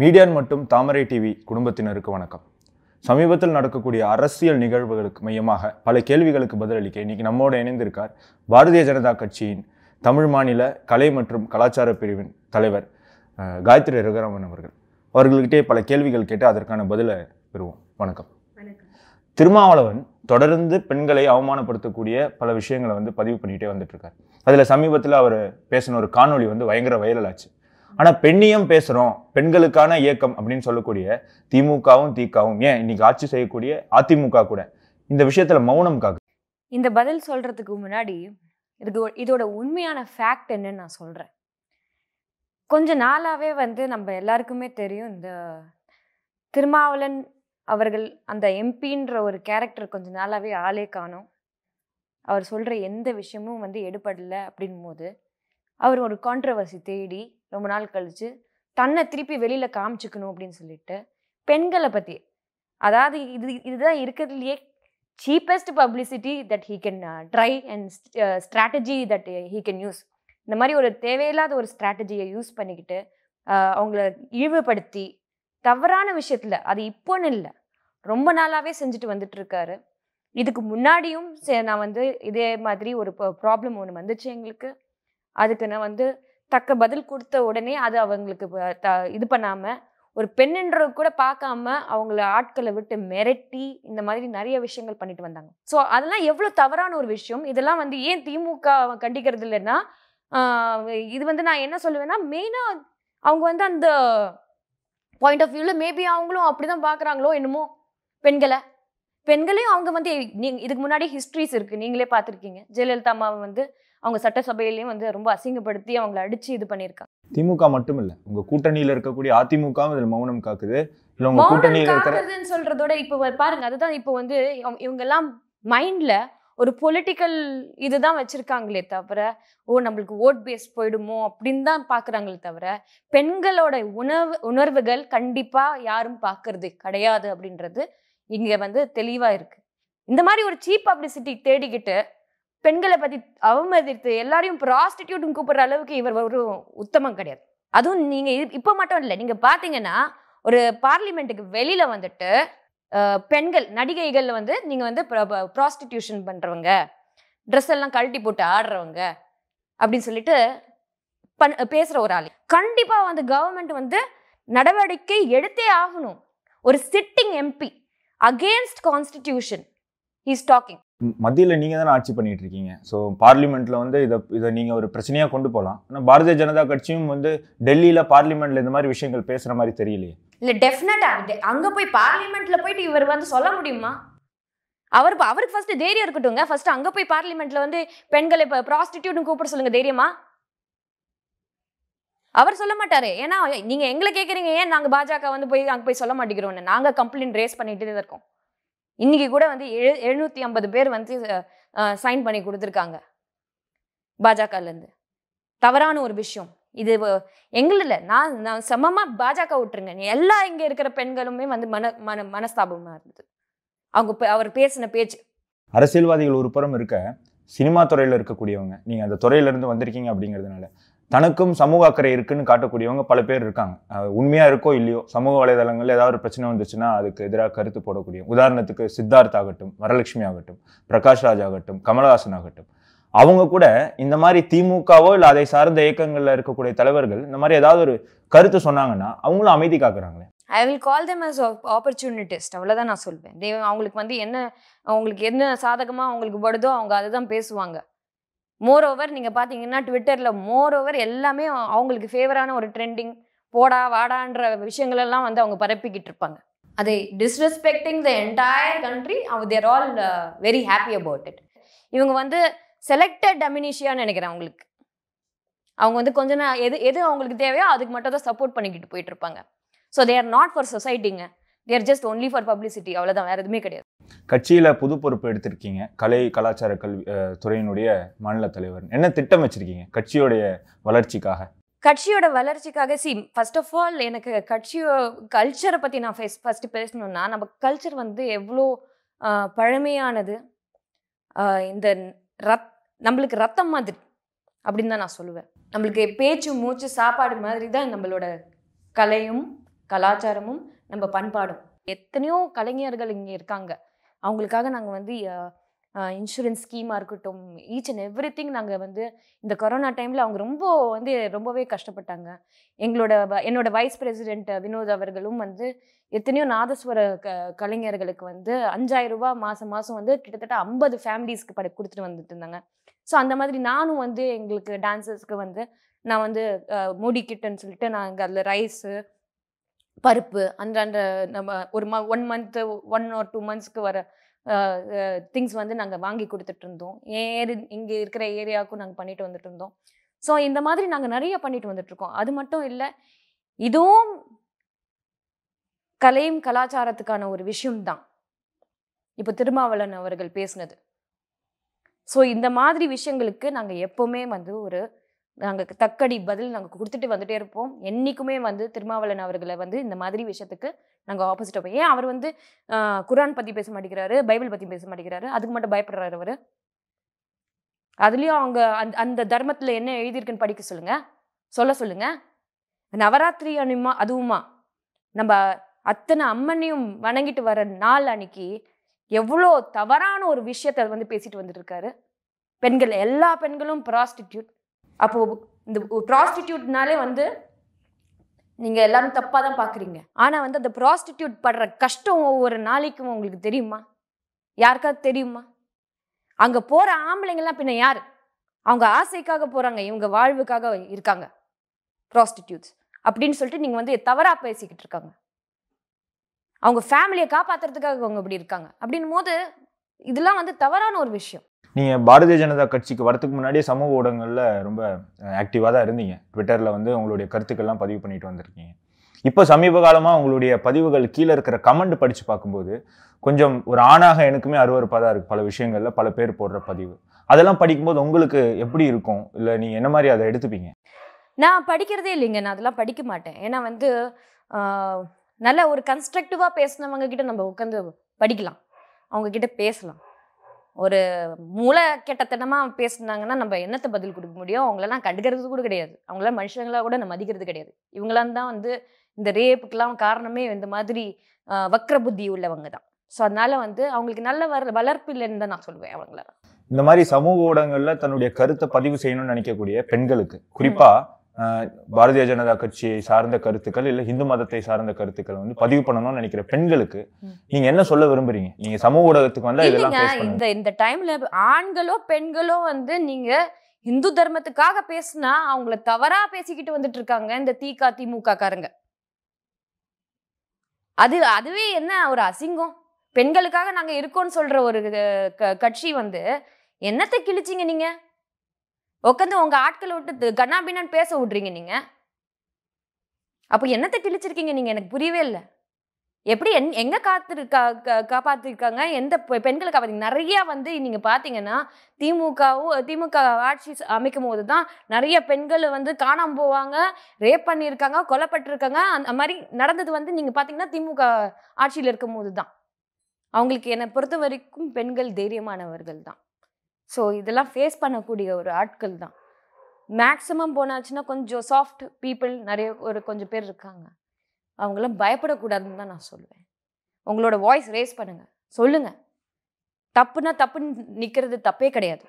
மீடியான் மற்றும் தாமரை டிவி குடும்பத்தினருக்கு வணக்கம். சமீபத்தில் நடக்கக்கூடிய அரசியல் நிகழ்வுகளுக்கு மையமாக பல கேள்விகளுக்கு பதிலளிக்க இன்னைக்கு நம்மோடு இணைந்திருக்கார் பாரதிய ஜனதா கட்சியின் தமிழ் மாநில கலை மற்றும் கலாச்சார பிரிவின் தலைவர் காயத்ரி ரகுராமன் அவர்கள். அவர்கள்கிட்டே பல கேள்விகள் கேட்டு அதற்கான பதிலை பெறுவோம். வணக்கம். திருமாவளவன் தொடர்ந்து பெண்களை அவமானப்படுத்தக்கூடிய பல விஷயங்களை வந்து பதிவு பண்ணிட்டே வந்துட்டு இருக்காரு. அதுல சமீபத்தில் அவர் பேசின ஒரு காணொளி வந்து பயங்கர வைரல் ஆச்சு. ஆனால் பெண்ணியம் பேசுகிறோம் பெண்களுக்கான இயக்கம் அப்படின்னு சொல்லக்கூடிய திமுகவும் திகாவும் ஏன் இன்னைக்கு ஆட்சி செய்யக்கூடிய அதிமுக கூட? இந்த விஷயத்தில் மௌனம் காக்கு. இந்த பதில் சொல்கிறதுக்கு முன்னாடி இதுக்கு இதோட உண்மையான ஃபேக்ட் என்னன்னு நான் சொல்கிறேன் கொஞ்ச நாளாகவே வந்து நம்ம எல்லாருக்குமே தெரியும் இந்த திருமாவளன் அவர்கள் அந்த எம்பின்ற ஒரு கேரக்டர் கொஞ்ச நாளாகவே ஆளே காணும். அவர் சொல்கிற எந்த விஷயமும் வந்து எடுபடலை அப்படின் போது அவர் ஒரு கான்ட்ரவர்சி தேடி ரொம்ப நாள் கழித்து தன்னை திருப்பி வெளியில் காமிச்சுக்கணும் அப்படின்னு சொல்லிட்டு பெண்களை பற்றி அதாவது இது இதுதான் இருக்கிறதுலையே cheapest publicity that he can try and strategy that he can use இந்த மாதிரி ஒரு தேவையில்லாத ஒரு ஸ்ட்ராட்டஜியை யூஸ் பண்ணிக்கிட்டு அவங்கள இழிவுபடுத்தி தவறான விஷயத்தில் அது இப்போன்னு இல்லை ரொம்ப நாளாகவே செஞ்சுட்டு வந்துட்டு இருக்காரு இதுக்கு முன்னாடியும் சே- நான் வந்து இதே மாதிரி ஒரு ப்ராப்ளம் ஒன்று வந்துச்சு எங்களுக்கு. அதுக்கு நான் வந்து தக்க பதில் கொடுத்த உடனே அது அவங்களுக்கு த- இது பண்ணாம ஒரு பெண்ணுன்றது கூட பார்க்காம அவங்கள ஆட்களை விட்டு மிரட்டி இந்த மாதிரி நிறைய விஷயங்கள் பண்ணிட்டு வந்தாங்க. ஸோ அதெல்லாம் எவ்வளோ தவறான ஒரு விஷயம். இதெல்லாம் வந்து ஏன் திமுக கண்டிக்கிறது இல்லைன்னா இது வந்து நான் என்ன சொல்லுவேன்னா மெயினாக அவங்க வந்து அந்த பாயிண்ட் ஆஃப் வியூவில் மேபி அவங்களும் அப்படிதான் பார்க்குறாங்களோ என்னமோ பெண்களை. பெண்களையும் அவங்க வந்து நீங்க இதுக்கு முன்னாடி ஹிஸ்ட்ரிஸ் இருக்கு. நீங்களே பார்த்துருக்கீங்க. ஜெயலலிதா அம்மாவை வந்து அவங்க சட்டசபையிலையும் வந்து ரொம்ப அசிங்கப்படுத்தி அவங்கள அடிச்சு இது பண்ணியிருக்காங்க திமுக மட்டும் இல்ல உங்க கூட்டணியில இருக்கக்கூடிய அதிமுகவும் இதுல மௌனம் காக்குது. இல்ல உங்க கூட்டணியில இருக்கிற சொல்றதோட இப்போ பாருங்க அதுதான் இப்போ வந்து இவங்க- எல்லாம் மைண்ட்ல ஒரு பொலிட்டிக்கல் இதுதான் வச்சிருக்காங்களே தவிர ஓ நம்மளுக்கு ஓட் பேஸ் போயிடுமோ அப்படின்னு தான் பாக்குறாங்களே தவிர பெண்களோட உணவு உணர்வுகள் கண்டிப்பா யாரும் பார்க்கறது கிடையாது அப்படின்றது இங்க வந்து தெளிவா இருக்கு. இந்த மாதிரி ஒரு சீப் பப்ளிசிட்டி தேடிக்கிட்டு பெண்களை பத்தி அவமதித்து எல்லாரையும் ப்ராஸ்டிடியூட்னு கூப்பிடுற அளவுக்கு இவர் ஒரு உத்தமம் கிடையாது. அதுவும் நீங்க இப்போ மட்டும் இல்லை. நீங்க பாத்தீங்கன்னா ஒரு பார்லிமெண்ட்டுக்கு வெளியில வந்துட்டு பெண்கள் நடிகைகள் வந்து நீங்க வந்து ப்ராஸ்டிடியூஷன் பண்றவங்க ட்ரெஸ் எல்லாம் கழட்டி போட்டு ஆடுறவங்க அப்படின்னு சொல்லிட்டு பண் பேசுகிற ஒரு ஆள். கண்டிப்பாக வந்து கவர்மெண்ட் வந்து நடவடிக்கை எடுத்தே ஆகணும். ஒரு sitting MP against constitution he's talking மத்தியில் நீங்கள் தானே ஆட்சி பண்ணிட்டு இருக்கீங்க ஸோ பார்லிமெண்ட்டில் வந்து இதை இதை நீங்கள் ஒரு பிரச்சனையாக கொண்டு போகலாம் ஆனால் பாரதிய ஜனதா கட்சியும் வந்து டெல்லியில் பார்லிமெண்ட்டில் இந்த மாதிரி விஷயங்கள் பேசுகிற மாதிரி தெரியலையே. இல்லை டெஃபினட்டாக அங்கே போய் பார்லிமெண்ட்டில் போயிட்டு இவர் வந்து சொல்ல முடியுமா? அவர் அவருக்கு ஃபர்ஸ்ட் தைரியம் இருக்கட்டும்ங்க. ஃபர்ஸ்ட் அங்கே போய் பார்லிமெண்ட்டில் வந்து பெண்களை இப்போ ப்ராஸ்டியூட்னு கூப்பிட சொல்லுங்க தைரியமா? அவர் சொல்ல மாட்டாரு. ஏன்னா நீங்கள் எங்களை கேட்குறீங்க ஏன் நாங்கள் பாஜக வந்து போய் அங்கே போய் சொல்ல மாட்டேங்கிறோம்னு நாங்கள் கம்ப்ளைண்ட் ரேஸ் பண்ணிட்டு தான் இருக்கோம். இன்னைக்கு கூட வந்து எழு எழுநூற்றி ஐம்பது பேர் வந்து சைன் பண்ணி கொடுத்துருக்காங்க. பாஜகலேருந்து. தவறான ஒரு விஷயம். இது எங்களில் நான் நான் சமமாக பாஜக விட்டுருங்க. நீ எல்லா இங்கே இருக்கிற பெண்களுமே வந்து மன மன மனஸ்தாபமாக இருந்தது. அவங்க பே- அவர் பேசின பேச்சு. அரசியல்வாதிகள் ஒரு புறம் இருக்க சினிமா துறையில் இருக்கக்கூடியவங்க நீங்கள் அந்த துறையிலேருந்து வந்திருக்கீங்க அப்படிங்கிறதுனால தனக்கும் சமூக அக்கறை இருக்குன்னு காட்டக்கூடியவங்க பல பேர் இருக்காங்க. உண்மையாக உண்மையா இருக்கோ இல்லையோ சமூக வலைதளங்கள்ல ஏதாவது ஒரு பிரச்சனை வந்துச்சுன்னா அதுக்கு எதிராக கருத்து போடக்கூடிய உதாரணத்துக்கு சித்தார்த் ஆகட்டும் வரலட்சுமி ஆகட்டும் பிரகாஷ் ராஜ் ஆகட்டும் கமலஹாசன் ஆகட்டும் அவங்க கூட இந்த மாதிரி திமுகவோ இல்லை அதை சார்ந்த இயக்கங்களில் இருக்கக்கூடிய தலைவர்கள் இந்த மாதிரி ஏதாவது ஒரு கருத்து சொன்னாங்கன்னா அவங்களும் அமைதி காக்குறாங்களே. I will call them as opportunist அவ்வளோதான் நான் சொல்வேன். அவங்களுக்கு வந்து என்ன அவங்களுக்கு என்ன சாதகமாக அவங்களுக்கு படுதோ அவங்க அதை தான் பேசுவாங்க. மோர் ஓவர் நீங்கள் பார்த்தீங்கன்னா ட்விட்டரில் மோர் ஓவர் எல்லாமே அவங்களுக்கு ஃபேவரான ஒரு ட்ரெண்டிங் போடா வாடான்ற விஷயங்களெல்லாம் வந்து அவங்க பரப்பிக்கிட்டு இருப்பாங்க. அதை disrespecting the entire country they're all very happy about it இவங்க வந்து செலக்டட் டமினிஷியான்னு நினைக்கிறேன் அவங்களுக்கு. அவங்க வந்து கொஞ்ச நாள் எது எது அவங்களுக்கு தேவையோ அதுக்கு மட்டும் தான் சப்போர்ட் பண்ணிக்கிட்டு போயிட்டு இருப்பாங்க. So they're not for சொசைட்டிங்க they're just only for publicity அவ்வளோதான் வேறு எதுவுமே கிடையாது. கட்சியில புது பொறுப்பு எடுத்திருக்கீங்க. கலை கலாச்சார கல்வி துறையினுடைய மாநில தலைவர். என்ன திட்டம் வச்சிருக்கீங்க கட்சியோடைய வளர்ச்சிக்காக? கட்சியோட வளர்ச்சிக்காக சி ஃபர்ஸ்ட் ஆஃப் ஆல் எனக்கு கட்சியோ கல்ச்சரை பற்றி நான் ஃபேஸ் ஃபஸ்ட்டு பேசணும்னா நம்ம கல்ச்சர் வந்து எவ்வளோ பழமையானது. இந்த ரத் நம்மளுக்கு ரத்தம் மாதிரி அப்படின்னு தான் நான் சொல்லுவேன். நம்மளுக்கு பேச்சு மூச்சு சாப்பாடு மாதிரி தான் நம்மளோட கலையும் கலாச்சாரமும் நம்ம பண்பாடும். எத்தனையோ கலைஞர்கள் இங்கே இருக்காங்க. அவங்களுக்காக நாங்கள் வந்து இன்சூரன்ஸ் ஸ்கீமாக இருக்கட்டும் ஈச் அண்ட் எவ்ரி திங் நாங்கள் வந்து இந்த கொரோனா டைமில் அவங்க ரொம்ப வந்து ரொம்பவே கஷ்டப்பட்டாங்க. எங்களோட வ- என்னோட வைஸ் பிரசிடென்ட் வினோத் அவர்களும் வந்து எத்தனையோ நாதஸ்வர க கலைஞர்களுக்கு வந்து அஞ்சாயிரம் ரூபா மாதம் மாதம் வந்து கிட்டத்தட்ட ஐம்பது ஃபேமிலிஸ்க்கு படி கொடுத்துட்டு வந்துட்டு இருந்தாங்க. ஸோ அந்த மாதிரி நானும் வந்து எங்களுக்கு டான்சர்ஸ்க்கு வந்து நான் வந்து அஹ், மூடி சொல்லிட்டு நாங்கள் அதில் ரைஸு பருப்பு அந்த அந்த நம்ம ஒரு ம one month one or two மந்த்ஸ்க்கு வர திங்ஸ் வந்து நாங்கள் வாங்கி கொடுத்துட்டு இருந்தோம். ஏரி இங்கே இருக்கிற ஏரியாவுக்கும் நாங்கள் பண்ணிட்டு வந்துட்டு இருந்தோம். ஸோ இந்த மாதிரி நாங்கள் நிறைய பண்ணிட்டு வந்துட்டு இருக்கோம். அது மட்டும் இல்லை இதுவும் கலையும் கலாச்சாரத்துக்கான ஒரு விஷயம்தான் இப்போ திருமாவளவன் அவர்கள் பேசினது. ஸோ இந்த மாதிரி விஷயங்களுக்கு நாங்கள் எப்போவுமே வந்து ஒரு நாங்கள் தக்கடி பதில் நாங்கள் கொடுத்துட்டு வந்துட்டே இருப்போம். என்றைக்குமே வந்து திருமாவளவன் அவர்களை வந்து இந்த மாதிரி விஷயத்துக்கு நாங்கள் ஆப்போசிட் போய் ஏன் அவர் வந்து குரான் பற்றி பேச மாட்டேங்கிறாரு பைபிள் பற்றி பேச மாட்டேங்கிறாரு அதுக்கு மட்டும் பயப்படுறாரு அவர்? அதுலேயும் அவங்க அந்த அந்த தர்மத்தில் என்ன எழுதியிருக்குன்னு படிக்க சொல்லுங்கள் சொல்ல சொல்லுங்கள் நவராத்திரி அனிமா அதுவுமா? நம்ம அத்தனை அம்மனையும் வணங்கிட்டு வர நாள் அன்னைக்கு எவ்வளோ தவறான ஒரு விஷயத்தை வந்து பேசிட்டு வந்துட்டு இருக்காரு. பெண்கள் எல்லா பெண்களும் ப்ராஸ்டிடியூட் அப்போது இந்த ப்ராஸ்டிடியூட்னாலே வந்து நீங்கள் எல்லாரும் தப்பாக தான் பார்க்குறீங்க ஆனால் வந்து அந்த ப்ராஸ்டிடியூட் படுற கஷ்டம் ஒவ்வொரு நாளைக்கும் உங்களுக்கு தெரியுமா? யாருக்காவது தெரியுமா? அங்கே போகிற ஆம்பளைங்கெல்லாம் பின்ன யார்? அவங்க ஆசைக்காக போகிறாங்க இவங்க வாழ்வுக்காக இருக்காங்க ப்ராஸ்டிடியூட்ஸ் அப்படின்னு சொல்லிட்டு நீங்கள் வந்து தவறாக பேசிக்கிட்டு இருக்காங்க. அவங்க ஃபேமிலியை காப்பாத்துறதுக்காக அவங்க இப்படி இருக்காங்க. அப்படின்னும் போது இதெல்லாம் வந்து தவறான ஒரு விஷயம். நீங்கள் பாரதிய ஜனதா கட்சிக்கு வரத்துக்கு முன்னாடியே சமூக ஊடகங்களில் ரொம்ப ஆக்டிவாக தான் இருந்தீங்க. ட்விட்டரில் வந்து உங்களுடைய கருத்துக்கள்லாம் பதிவு பண்ணிட்டு வந்திருக்கீங்க. இப்போ சமீப காலமாக உங்களுடைய பதிவுகள் கீழே இருக்கிற கமெண்ட் படித்து பார்க்கும்போது கொஞ்சம் ஒரு ஆணாக எனக்குமே அருவருப்பாக தான் இருக்குது பல விஷயங்களில் பல பேர் போடுற பதிவு. அதெல்லாம் படிக்கும்போது உங்களுக்கு எப்படி இருக்கும்? இல்லை நீங்கள் என்ன மாதிரி அதை எடுத்துப்பீங்க? நான் படிக்கிறதே இல்லைங்க. நான் அதெல்லாம் படிக்க மாட்டேன். ஏன்னா வந்து நல்ல ஒரு கன்ஸ்ட்ரக்டிவாக பேசினவங்க கிட்ட நம்ம உட்காந்து படிக்கலாம். அவங்க கிட்ட பேசலாம். ஒரு மூளை கெட்டத்தனமாக பேசுனாங்கன்னா நம்ம என்னத்தை பதில் கொடுக்க முடியும்? அவங்களெல்லாம் கண்டுக்கிறது கூட கிடையாது. அவங்களாம் மனுஷங்களாக கூட நம்ம மதிக்கிறது கிடையாது. இவங்களாம் தான் வந்து இந்த ரேப்புக்கெல்லாம் காரணமே இந்த மாதிரி வக்ர புத்தி உள்ளவங்க தான். ஸோ அதனால வந்து அவங்களுக்கு நல்ல வர வளர்ப்பு இல்லைன்னு தான் நான் சொல்லுவேன் அவங்கள. இந்த மாதிரி சமூக ஊடகங்களில் தன்னுடைய கருத்தை பதிவு செய்யணும்னு நினைக்கக்கூடிய பெண்களுக்கு குறிப்பாக பாரதிய ஜனதா கட்சியை சார்ந்த கருத்துக்கள் இல்ல இந்து மதத்தை சார்ந்த கருத்துக்கள் வந்து பதிவு பண்ணணும்னு நினைக்கிற பெண்களுக்கு. நீங்க என்ன சொல்ல விரும்புறீங்க? நீங்க சமூக ஊடகத்துக்கு வந்தா இதெல்லாம் இந்த இந்த டைம்ல ஆண்களோ பெண்களோ வந்து நீங்க இந்து தர்மத்துக்காக பேசுனா அவங்கள தவறா பேசிக்கிட்டு வந்துட்டு இருக்காங்க இந்த திக திமுக காரங்க அது அதுவே என்ன ஒரு அசிங்கம்? பெண்களுக்காக நாங்க இருக்கோம்னு சொல்ற ஒரு கட்சி வந்து என்னத்தை கிழிச்சிங்க நீங்க? உட்காந்து உங்க ஆட்களை விட்டு கண்ணாபின்னு பேச விடுறீங்க நீங்க. அப்போ என்னத்தை கிழிச்சிருக்கீங்க நீங்க? எனக்கு புரியவே இல்லை. எப்படி என் எங்க காத்து கா காப்பாத்திருக்காங்க? எந்த பெ- பெண்களை காப்பாத்தி நிறைய வந்து நீங்க பாத்தீங்கன்னா திமுகவும் திமுக ஆட்சி அமைக்கும் போது தான் நிறைய பெண்கள் வந்து காணாம போவாங்க ரேப் பண்ணியிருக்காங்க கொல்லப்பட்டிருக்காங்க. அந்த மாதிரி நடந்தது வந்து நீங்க பாத்தீங்கன்னா திமுக ஆட்சியில் இருக்கும் போது தான். அவங்களுக்கு என்னை பொறுத்த வரைக்கும் பெண்கள் தைரியமானவர்கள் தான். ஸோ இதெல்லாம் ஃபேஸ் பண்ணக்கூடிய ஒரு ஆட்கள் தான். மேக்ஸிமம் போனாச்சுன்னா கொஞ்சம் சாஃப்ட் பீப்புள் நிறைய ஒரு கொஞ்சம் பேர் இருக்காங்க. அவங்களாம் பயப்படக்கூடாதுன்னு தான் நான் சொல்லுவேன். உங்களோட வாய்ஸ் ரேஸ் பண்ணுங்க. சொல்லுங்க. தப்புனா தப்புன்னு நிக்கிறது தப்பே கிடையாது.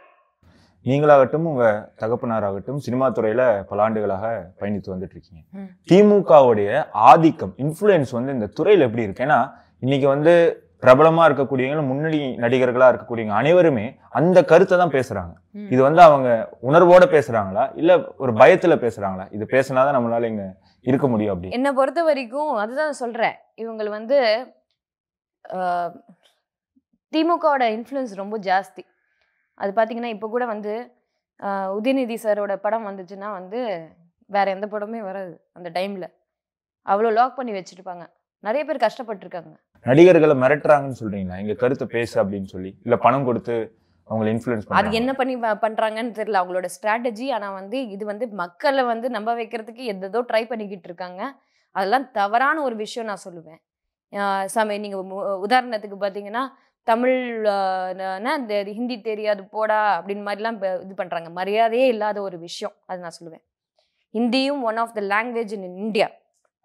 நீங்களாகட்டும் உங்க தகப்பனாராகட்டும் சினிமா துறையில பல ஆண்டுகளாக பயணித்து வந்துட்டு இருக்கீங்க ம். திமுகவுடைய ஆதிக்கம் இன்ஃப்ளூயன்ஸ் வந்து இந்த துறையில எப்படி இருக்கு? ஏன்னா இன்னைக்கு வந்து பிரபலமா இருக்கக்கூடியவங்க முன்னணி நடிகர்களா இருக்கக்கூடியவங்க அனைவருமே அந்த கருத்தை தான் பேசுறாங்க இது வந்து அவங்க உணர்வோட பேசுறாங்களா? இல்ல ஒரு பயத்துல பேசுறாங்களா? இது பேசினாதான் நம்மளால இங்க இருக்க முடியும் அப்படி என்னை பொறுத்த வரைக்கும் அதுதான் சொல்றேன். இவங்க வந்து திமுகவோட இன்ஃப்ளூயன்ஸ் ரொம்ப ஜாஸ்தி. அது பார்த்தீங்கன்னா இப்போ கூட வந்து உதயநிதி சாரோட படம் வந்துச்சுன்னா வந்து வேற எந்த படமே வராது அந்த டைம்ல அவ்வளோ லாக் பண்ணி வச்சிருப்பாங்க. நிறைய பேர் கஷ்டப்பட்டிருக்காங்க. நடிகர்களை மிரட்டுறாங்கன்னு சொல்றீங்களா? எங்க கருத்தை பேசு அப்படின்னு சொல்லி. இல்ல பணம் கொடுத்து அவங்களை இன்ஃப்ளூயன்ஸ் அது பண்ணுறாங்க என்ன பண்ணி பண்றாங்கன்னு தெரியல. அவங்களோட ஸ்ட்ராட்டஜி ஆனா வந்து இது வந்து மக்களை வந்து நம்ப வைக்கிறதுக்கு எதோ ட்ரை பண்ணிக்கிட்டு இருக்காங்க. அதெல்லாம் தவறான ஒரு விஷயம் நான் சொல்லுவேன். சம நீங்க உதாரணத்துக்கு பார்த்தீங்கன்னா தமிழ் இந்த ஹிந்தி தெரியாது போடா அப்படின்னு மாதிரிலாம் இது பண்றாங்க. மரியாதையே இல்லாத ஒரு விஷயம். அது நான் சொல்லுவேன். ஹிந்தியும் one of the language in India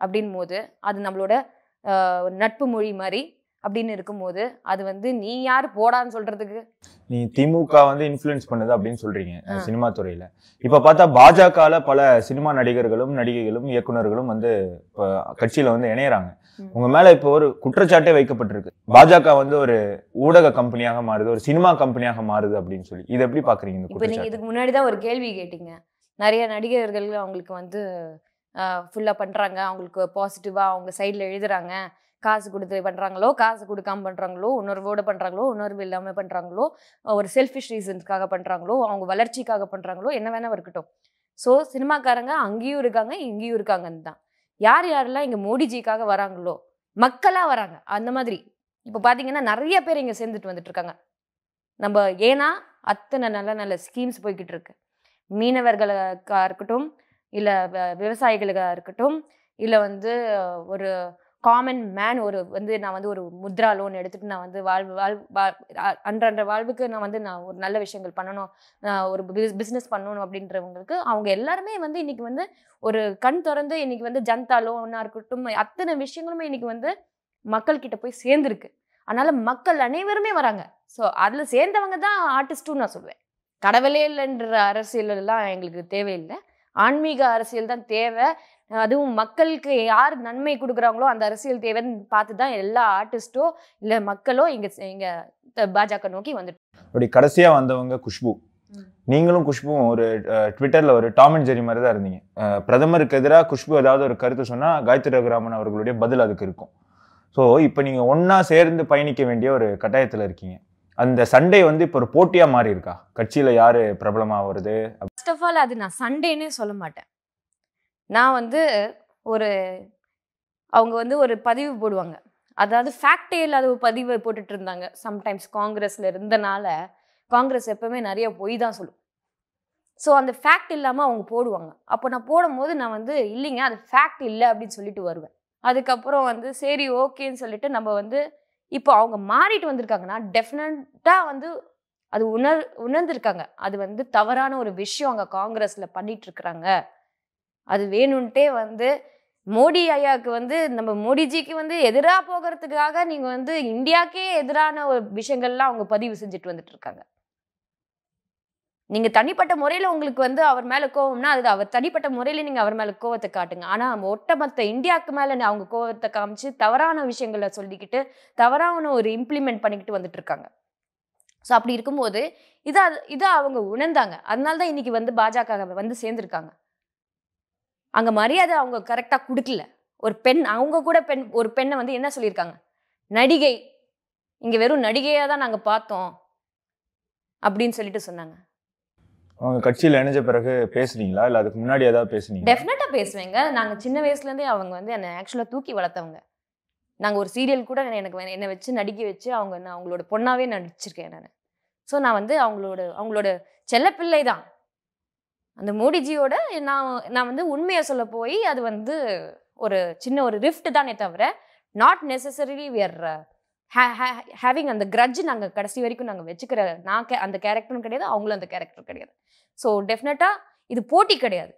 அப்படின் போது அது நம்மளோட நட்பு மொழி மாதிரி அப்படின்னு இருக்கும்போது அது வந்து நீ யார் போடான்னு சொல்றதுக்கு? நீ திமுக வந்து இன்ஃப்ளூயன்ஸ் பண்ணுது அப்படின்னு சொல்றீங்க. சினிமா துறையில. இப்ப பார்த்தா பாஜகல பல சினிமா நடிகர்களும் நடிகைகளும் இயக்குனர்களும் வந்து கட்சியில வந்து இணையறாங்க. உங்க மேல இப்போ ஒரு குற்றச்சாட்டே வைக்கப்பட்டிருக்கு. பாஜக வந்து ஒரு ஊடக கம்பெனியாக மாறுது ஒரு சினிமா கம்பெனியாக மாறுது அப்படின்னு சொல்லி. இது எப்படி பாக்குறீங்க இப்போ நீங்க இதுக்கு முன்னாடி தான் ஒரு கேள்வி கேட்டீங்க. நிறைய நடிகர்கள் அவங்களுக்கு வந்து ஃபுல்லாக பண்ணுறாங்க அவங்களுக்கு பாசிட்டிவாக அவங்க சைடில் எழுதுறாங்க. காசு கொடுத்து பண்ணுறாங்களோ காசு கொடுக்காம பண்ணுறாங்களோ உணர்வோடு பண்ணுறாங்களோ உணர்வு இல்லாமல் பண்ணுறாங்களோ ஒரு செல்ஃபிஷ் ரீசன்ஸ்க்காக பண்ணுறாங்களோ அவங்க வளர்ச்சிக்காக பண்ணுறாங்களோ என்ன வேணா இருக்கட்டும். ஸோ சினிமாக்காரங்க அங்கேயும் இருக்காங்க இங்கேயும் இருக்காங்கன்னு தான். யார் யாரெல்லாம் இங்கே மோடிஜிக்காக வராங்களோ மக்களாக வராங்க அந்த மாதிரி. இப்போ பார்த்தீங்கன்னா நிறைய பேர் இங்கே சேர்ந்துட்டு வந்துட்டு இருக்காங்க நம்ம ஏன்னா அத்தனை நல்ல நல்ல ஸ்கீம்ஸ் போய்கிட்டு இருக்கு. மீனவர்களுக்காக இருக்கட்டும் இல்லை விவசாயிகளுக்காக இருக்கட்டும் இல்லை வந்து ஒரு காமன் மேன் ஒரு வந்து நான் வந்து ஒரு முத்ரா லோன் எடுத்துகிட்டு நான் வந்து வாழ்வு வாழ் வா- அன்றன்ற வாழ்வுக்கு நான் வந்து நான் ஒரு நல்ல விஷயங்கள் பண்ணணும் நான் ஒரு பிஸ்னஸ் பண்ணணும் அப்படின்றவங்களுக்கு அவங்க எல்லாருமே வந்து இன்னைக்கு வந்து ஒரு கண் திறந்து இன்னைக்கு வந்து ஜனதா லோனாக இருக்கட்டும் அத்தனை விஷயங்களுமே இன்றைக்கி வந்து மக்கள்கிட்ட போய் சேர்ந்துருக்கு. அதனால் மக்கள் அனைவருமே வராங்க. ஸோ அதில் சேர்ந்தவங்க தான் ஆர்டிஸ்ட்டும் நான் சொல்லுவேன் கடவுளே இல்லைன்ற அரசியலெல்லாம் எங்களுக்கு தேவையில்லை. ஆன்மீக அரசியல் தான் தேவை. அதுவும் மக்களுக்கு யார் நன்மை கொடுக்குறாங்களோ அந்த அரசியல் தேவைன்னு பார்த்து தான் எல்லா ஆர்டிஸ்ட்டோ இல்லை மக்களோ இங்கே இங்கே பாஜக நோக்கி வந்துட்டு அப்படி கடைசியா வந்தவங்க குஷ்பு. நீங்களும் குஷ்புவும் ஒரு ட்விட்டர்ல ஒரு டாம் அண்ட் ஜெரி மாதிரி தான் இருந்தீங்க பிரதமருக்கு எதிராக குஷ்பு ஏதாவது ஒரு கருத்து சொன்னா காயத்ரி ரகுராமன் அவர்களுடைய பதில் அதுக்கு இருக்கும். ஸோ இப்போ நீங்க ஒண்ணா சேர்ந்து பயணிக்க வேண்டிய ஒரு கட்டாயத்துல இருக்கீங்க. அந்த சண்டே வந்து இப்போ ஒரு போட்டியாக மாறி இருக்கா? கட்சியில் யார் பிரபலமாக வருது? ஃபர்ஸ்ட் ஆஃப் ஆல் அது நான் சண்டேனே சொல்ல மாட்டேன். நான் வந்து ஒரு அவங்க வந்து ஒரு பதிவு போடுவாங்க. அதாவது ஃபேக்டே இல்லாத ஒரு பதிவை போட்டுட்டு இருந்தாங்க. சம்டைம்ஸ் காங்கிரஸில் இருந்தனால காங்கிரஸ் எப்பவுமே நிறைய பொய் தான் சொல்லும். ஸோ அந்த ஃபேக்ட் இல்லாமல் அவங்க போடுவாங்க. அப்போ நான் போடும்போது நான் வந்து இல்லைங்க அது ஃபேக்ட் இல்லை அப்படின்னு சொல்லிட்டு வருவேன். அதுக்கப்புறம் வந்து சரி ஓகேன்னு சொல்லிட்டு நம்ம வந்து இப்போ அவங்க மாறிட்டு வந்திருக்காங்கன்னா டெஃபினட்டாக வந்து அது உணர் உணர்ந்திருக்காங்க. அது வந்து தவறான ஒரு விஷயம் அங்கே காங்கிரஸில் பண்ணிட்டு இருக்கிறாங்க அது வேணும்ன்ட்டே வந்து மோடி ஐயாவுக்கு வந்து நம்ம மோடிஜிக்கு வந்து எதிராக போகிறதுக்காக நீங்கள் வந்து இந்தியாக்கே எதிரான ஒரு விஷயங்கள்லாம் அவங்க பதிவு செஞ்சுட்டு வந்துட்டு இருக்காங்க நீங்கள் தனிப்பட்ட முறையில் உங்களுக்கு வந்து அவர் மேலே கோவம்னா அது அவர் தனிப்பட்ட முறையில் நீங்கள் அவர் மேலே கோவத்தை காட்டுங்க. ஆனால் ஒட்டமொத்த இந்தியாவுக்கு மேலே அவங்க கோவத்தை காமிச்சு தவறான விஷயங்களை சொல்லிக்கிட்டு தவறான ஒரு இம்ப்ளிமெண்ட் பண்ணிக்கிட்டு வந்துட்டு இருக்காங்க. ஸோ அப்படி இருக்கும்போது இதை இதை அவங்க உணர்ந்தாங்க. அதனால தான் இன்னைக்கு வந்து பாஜக வந்து சேர்ந்துருக்காங்க. அங்கே மரியாதை அவங்க கரெக்டாக கொடுக்கல. ஒரு பெண் அவங்க கூட பெண் ஒரு பெண்ணை வந்து என்ன சொல்லியிருக்காங்க? நடிகை. இங்கே வெறும் நடிகையாக தான் நாங்கள் பார்த்தோம். அப்படின்னு சொல்லிட்டு சொன்னாங்க. அவங்க கட்சியில் இணைஞ்ச பிறகு பேசுறீங்களா இல்லை அதுக்கு முன்னாடி ஏதாவது பேசுனீங்க டெஃபினட்டாக பேசுவேங்க. நாங்கள் சின்ன வயசுலேருந்தே அவங்க வந்து என்னை ஆக்சுவலாக தூக்கி வளர்த்தவங்க. நாங்கள் ஒரு சீரியல் கூட எனக்கு என்னை வச்சு நடிக்க வச்சு அவங்க நான் அவங்களோட பொண்ணாவே நடிச்சிருக்கேன் நான். ஸோ நான் வந்து அவங்களோட அவங்களோட செல்லப்பிள்ளை தான். அந்த மோடிஜியோட நான் நான் வந்து உண்மையை சொல்ல போய் அது வந்து ஒரு சின்ன ஒரு ரிஃப்ட் தானே தவிர நாட் நெசசரிலி வியர் ஹேவிங் அந்த grudge நாங்கள் கடைசி வரைக்கும் நாங்கள் வச்சுக்கிற நான் கே- அந்த கேரக்டரும் கிடையாது அவங்களும் அந்த கேரக்டரும் கிடையாது. ஸோ டெஃபினட்டாக இது போட்டி கிடையாது.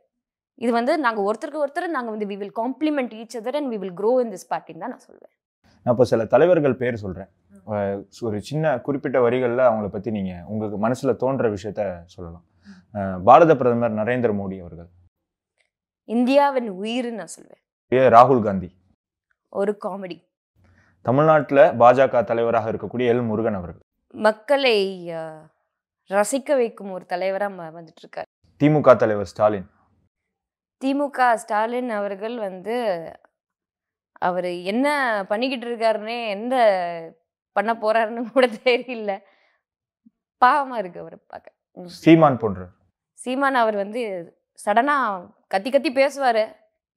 இது வந்து நாங்கள் ஒருத்தருக்கு ஒருத்தர் நாங்கள் வந்து we will compliment each other and we will grow in this பார்ட்டின்னு தான் நான் சொல்லுவேன் நான் இப்போ சில தலைவர்கள் பேர் சொல்றேன். அஹ் ஒரு சின்ன குறிப்பிட்ட வரிகள்ல அவங்கள பத்தி நீங்க உங்களுக்கு மனசுல தோன்ற விஷயத்த சொல்லலாம். பாரத பிரதமர் நரேந்திர மோடி அவர்கள். இந்தியாவின் உயிர்னு நான் சொல்லுவேன் ஏ ராகுல் காந்தி. ஒரு காமெடி தமிழ்நாட்டுல பாஜக தலைவராக இருக்கக்கூடிய எல் முருகன் அவர்கள். மக்களை ரசிக்க வைக்கும் ஒரு தலைவராக வந்துட்டு இருக்காரு திமுக தலைவர் ஸ்டாலின். திமுக ஸ்டாலின் அவர்கள் வந்து அவர் என்ன பண்ணிக்கிட்டு இருக்காருன்னே எந்த பண்ண போறாருன்னு கூட தெரியல. பாவமா இருக்கு அவரை பார்க்க. சீமான் போன்ற. சீமான் அவர் வந்து சடனா கத்தி கத்தி பேசுவாரு.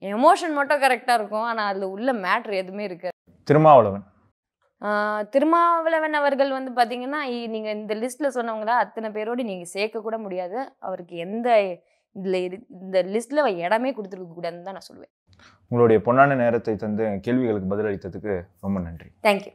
எமோஷன் மட்டும் கரெக்டா இருக்கும் ஆனா அதுல உள்ள மேட்ரு எதுவுமே இருக்கு திருமாவளவன். திருமாவளவன் அவர்கள் வந்து பாத்தீங்கன்னா இ- நீங்க இந்த லிஸ்ட்ல சொன்னவங்கள அத்தனை பேரோடு நீங்க சேர்க்க கூட முடியாது. அவருக்கு எந்த இதுல இந்த லிஸ்ட்ல இடமே கொடுத்துருக்க கூடாதுன்னு தான் நான் சொல்லுவேன். உங்களுடைய பொன்னான நேரத்தை தந்து கேள்விகளுக்கு பதிலளித்ததுக்கு ரொம்ப நன்றி. தேங்க்யூ